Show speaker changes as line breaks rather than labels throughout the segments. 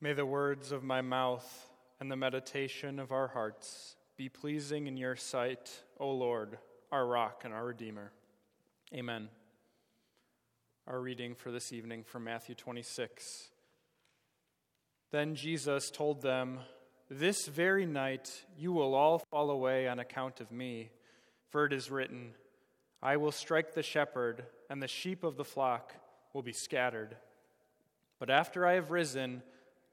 May the words of my mouth and the meditation of our hearts be pleasing in your sight, O Lord, our rock and our Redeemer. Amen. Our reading for this evening from Matthew 26. Then Jesus told them, This very night you will all fall away on account of me, for it is written, I will strike the shepherd, and the sheep of the flock will be scattered. But after I have risen,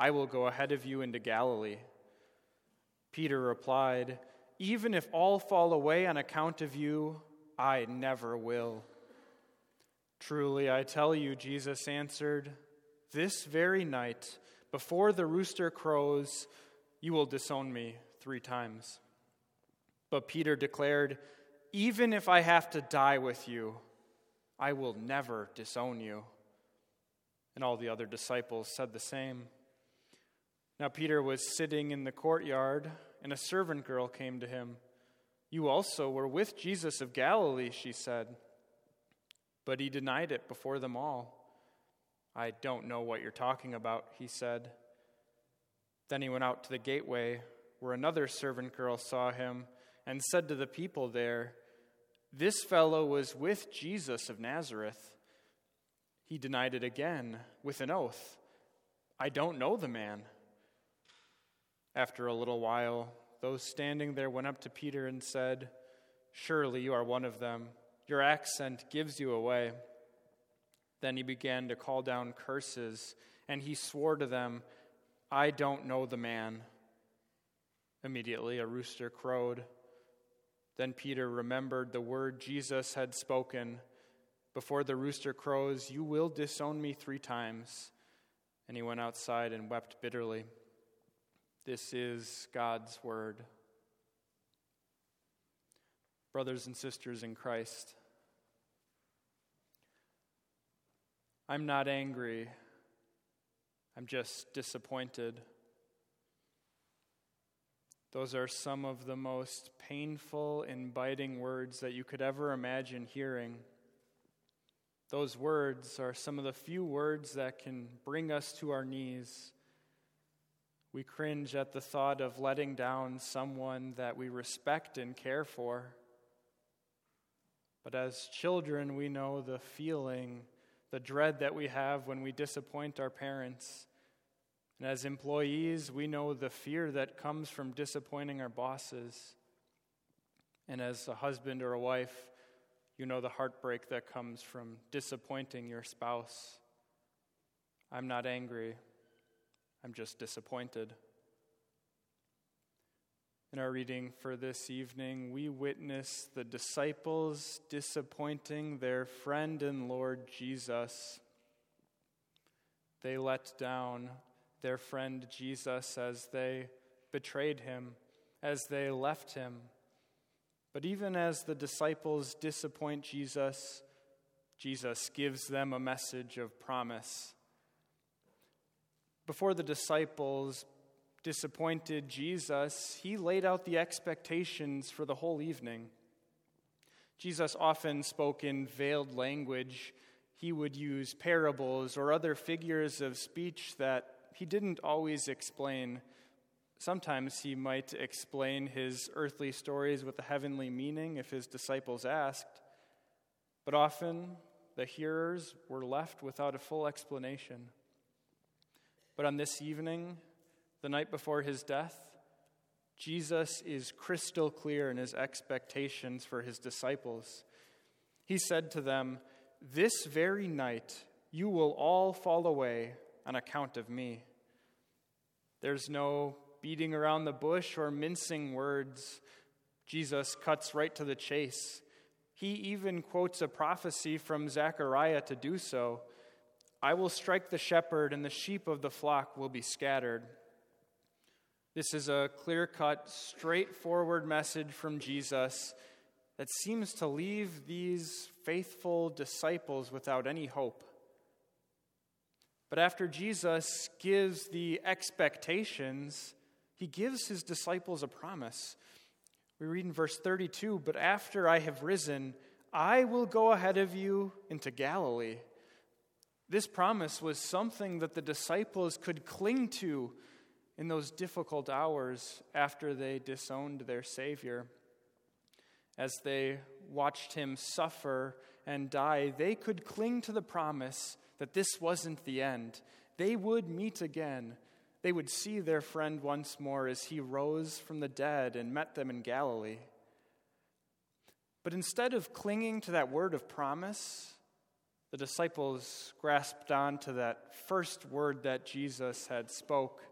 I will go ahead of you into Galilee. Peter replied, Even if all fall away on account of you, I never will. Truly, I tell you, Jesus answered, This very night, before the rooster crows, you will disown me three times. But Peter declared, Even if I have to die with you, I will never disown you. And all the other disciples said the same. Now Peter was sitting in the courtyard, and a servant girl came to him. You also were with Jesus of Galilee, she said. But he denied it before them all. I don't know what you're talking about, he said. Then he went out to the gateway, where another servant girl saw him, and said to the people there, This fellow was with Jesus of Nazareth. He denied it again with an oath I don't know the man. After a little while, those standing there went up to Peter and said, Surely you are one of them. Your accent gives you away. Then he began to call down curses, and he swore to them, I don't know the man. Immediately a rooster crowed. Then Peter remembered the word Jesus had spoken Before the rooster crows, you will disown me three times. And he went outside and wept bitterly. This is God's word. Brothers and sisters in Christ, I'm not angry, I'm just disappointed. Those are some of the most painful and biting words that you could ever imagine hearing. Those words are some of the few words that can bring us to our knees we cringe at the thought of letting down someone that we respect and care for. But as children, we know the feeling, the dread that we have when we disappoint our parents. And as employees, we know the fear that comes from disappointing our bosses. And as a husband or a wife, you know the heartbreak that comes from disappointing your spouse. I'm not angry. I'm just disappointed. In our reading for this evening, we witness the disciples disappointing their friend and Lord Jesus. They let down their friend Jesus as they betrayed him, as they left him. But even as the disciples disappoint Jesus, Jesus gives them a message of promise before the disciples disappointed Jesus, he laid out the expectations for the whole evening. Jesus often spoke in veiled language. He would use parables or other figures of speech that he didn't always explain. Sometimes he might explain his earthly stories with a heavenly meaning if his disciples asked, but often the hearers were left without a full explanation. But on this evening, the night before his death, Jesus is crystal clear in his expectations for his disciples. He said to them, This very night you will all fall away on account of me. There's no beating around the bush or mincing words. Jesus cuts right to the chase. He even quotes a prophecy from Zechariah to do so. I will strike the shepherd, and the sheep of the flock will be scattered. This is a clear cut, straightforward message from Jesus that seems to leave these faithful disciples without any hope. But after Jesus gives the expectations, he gives his disciples a promise. We read in verse 32 But after I have risen, I will go ahead of you into Galilee. This promise was something that the disciples could cling to in those difficult hours after they disowned their Savior. As they watched him suffer and die, they could cling to the promise that this wasn't the end. They would meet again. They would see their friend once more as he rose from the dead and met them in Galilee. But instead of clinging to that word of promise, the disciples grasped on to that first word that Jesus had spoke.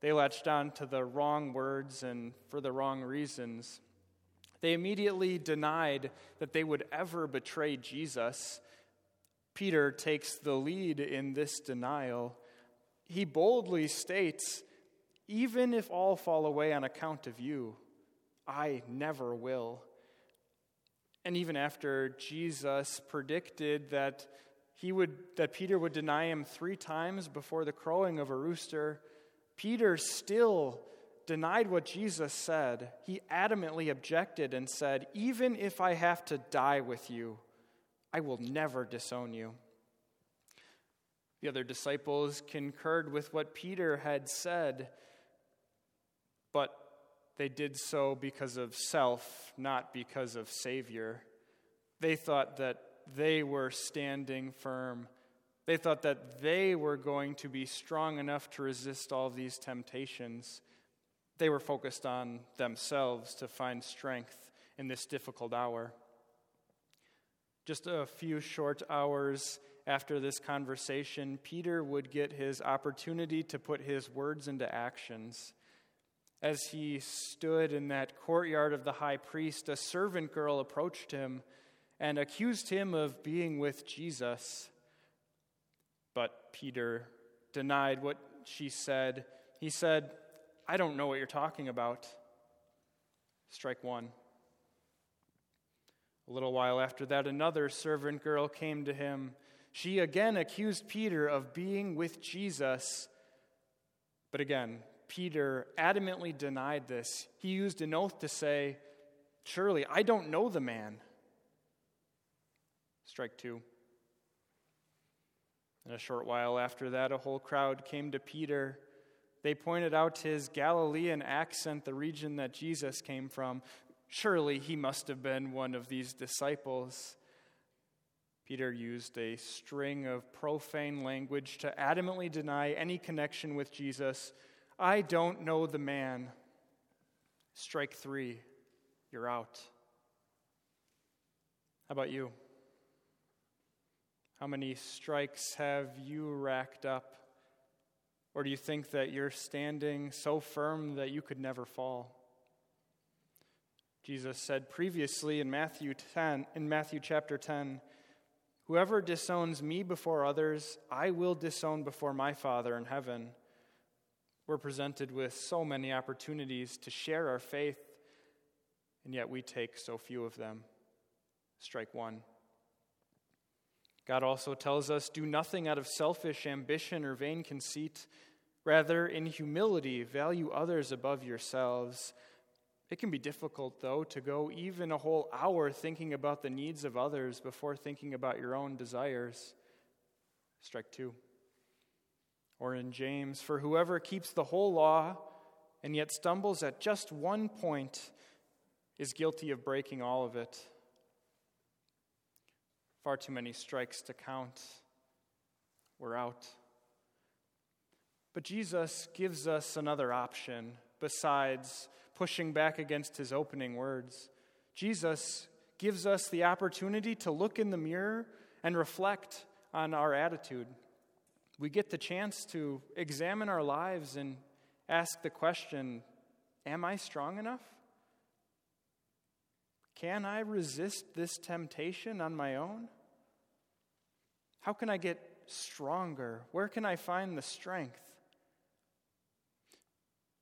They latched on to the wrong words and for the wrong reasons. They immediately denied that they would ever betray Jesus. Peter takes the lead in this denial. He boldly states, Even if all fall away on account of you, I never will. And even after Jesus predicted that he would that Peter would deny him 3 times before the crowing of a rooster, Peter still denied what Jesus said. He adamantly objected and said, "Even if I have to die with you, I will never disown you." The other disciples concurred with what Peter had said, but they did so because of self, not because of Savior. They thought that they were standing firm. They thought that they were going to be strong enough to resist all these temptations. They were focused on themselves to find strength in this difficult hour. Just a few short hours after this conversation, Peter would get his opportunity to put his words into actions. As he stood in that courtyard of the high priest, a servant girl approached him and accused him of being with Jesus. But Peter denied what she said. He said, I don't know what you're talking about. Strike one. A little while after that, another servant girl came to him. She again accused Peter of being with Jesus. But again, Peter adamantly denied this. He used an oath to say, Surely, I don't know the man. Strike two. And a short while after that, a whole crowd came to Peter. They pointed out his Galilean accent, the region that Jesus came from. Surely he must have been one of these disciples. Peter used a string of profane language to adamantly deny any connection with Jesus I don't know the man. Strike three, you're out. How about you? How many strikes have you racked up? Or do you think that you're standing so firm that you could never fall? Jesus said previously in Matthew 10 in Matthew chapter 10, whoever disowns me before others, I will disown before my Father in heaven. We're presented with so many opportunities to share our faith, and yet we take so few of them. Strike one. God also tells us do nothing out of selfish ambition or vain conceit. Rather, in humility, value others above yourselves. It can be difficult, though, to go even a whole hour thinking about the needs of others before thinking about your own desires. Strike two. Or in James, for whoever keeps the whole law and yet stumbles at just one point is guilty of breaking all of it. Far too many strikes to count. We're out. But Jesus gives us another option besides pushing back against his opening words. Jesus gives us the opportunity to look in the mirror and reflect on our attitude we get the chance to examine our lives and ask the question Am I strong enough? Can I resist this temptation on my own? How can I get stronger? Where can I find the strength?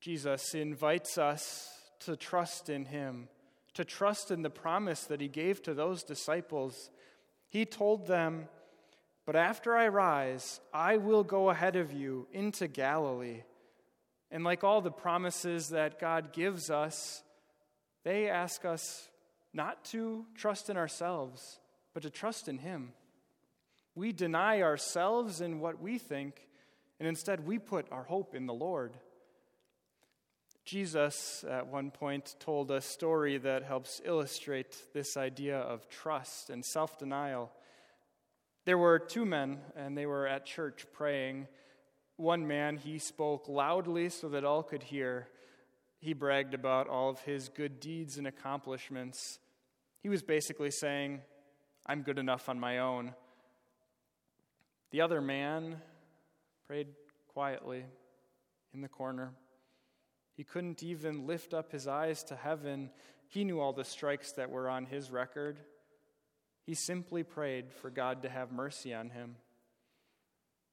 Jesus invites us to trust in Him, to trust in the promise that He gave to those disciples. He told them, but after I rise, I will go ahead of you into Galilee. And like all the promises that God gives us, they ask us not to trust in ourselves, but to trust in Him. We deny ourselves and what we think, and instead we put our hope in the Lord. Jesus, at one point, told a story that helps illustrate this idea of trust and self denial. There were two men, and they were at church praying. One man, he spoke loudly so that all could hear. He bragged about all of his good deeds and accomplishments. He was basically saying, I'm good enough on my own. The other man prayed quietly in the corner. He couldn't even lift up his eyes to heaven. He knew all the strikes that were on his record. He simply prayed for God to have mercy on him.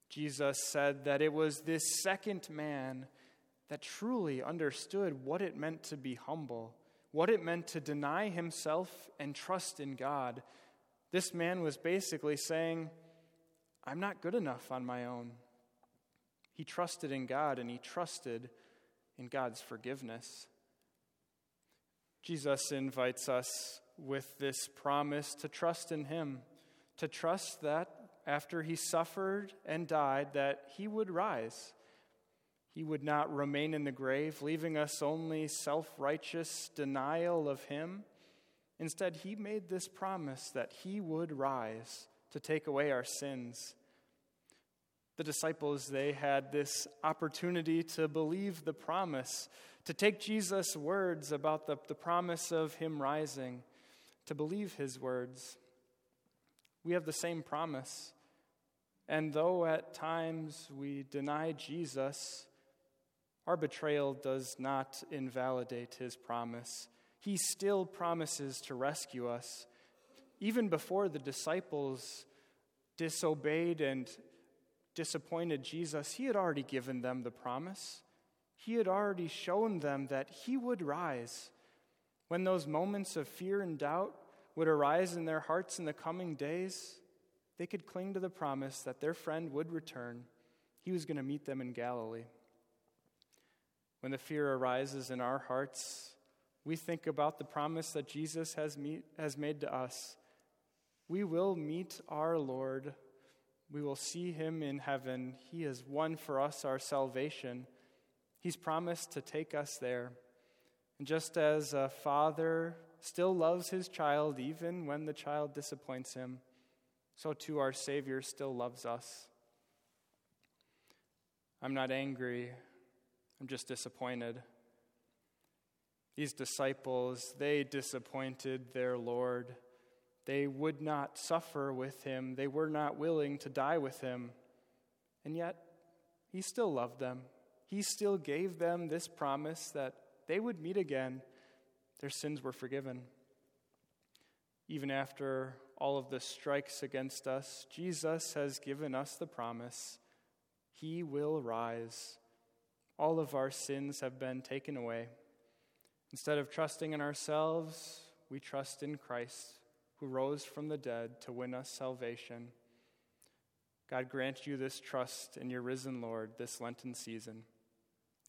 Jesus said that it was this second man that truly understood what it meant to be humble, what it meant to deny himself and trust in God. This man was basically saying, I'm not good enough on my own. He trusted in God and he trusted in God's forgiveness. Jesus invites us with this promise to trust in him, to trust that after he suffered and died that he would rise. He would not remain in the grave, leaving us only self-righteous denial of him. Instead, he made this promise that he would rise to take away our sins. The disciples, they had this opportunity to believe the promise, to take Jesus' words about the, the promise of him rising to believe his words. We have the same promise. And though at times we deny Jesus, our betrayal does not invalidate his promise. He still promises to rescue us. Even before the disciples disobeyed and disappointed Jesus, he had already given them the promise. He had already shown them that he would rise when those moments of fear and doubt would arise in their hearts in the coming days, they could cling to the promise that their friend would return. He was going to meet them in Galilee. When the fear arises in our hearts, we think about the promise that Jesus has, meet, has made to us. We will meet our Lord. We will see him in heaven. He has won for us our salvation. He's promised to take us there. And just as a father still loves his child even when the child disappoints him, so too our Savior still loves us. I'm not angry, I'm just disappointed. These disciples, they disappointed their Lord. They would not suffer with him, they were not willing to die with him. And yet, he still loved them. He still gave them this promise that they would meet again, their sins were forgiven. Even after all of the strikes against us, Jesus has given us the promise He will rise. All of our sins have been taken away. Instead of trusting in ourselves, we trust in Christ, who rose from the dead to win us salvation. God grant you this trust in your risen Lord this Lenten season.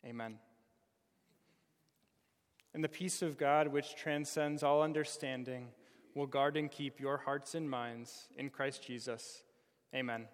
Amen. And the peace of God, which transcends all understanding, will guard and keep your hearts and minds in Christ Jesus. Amen.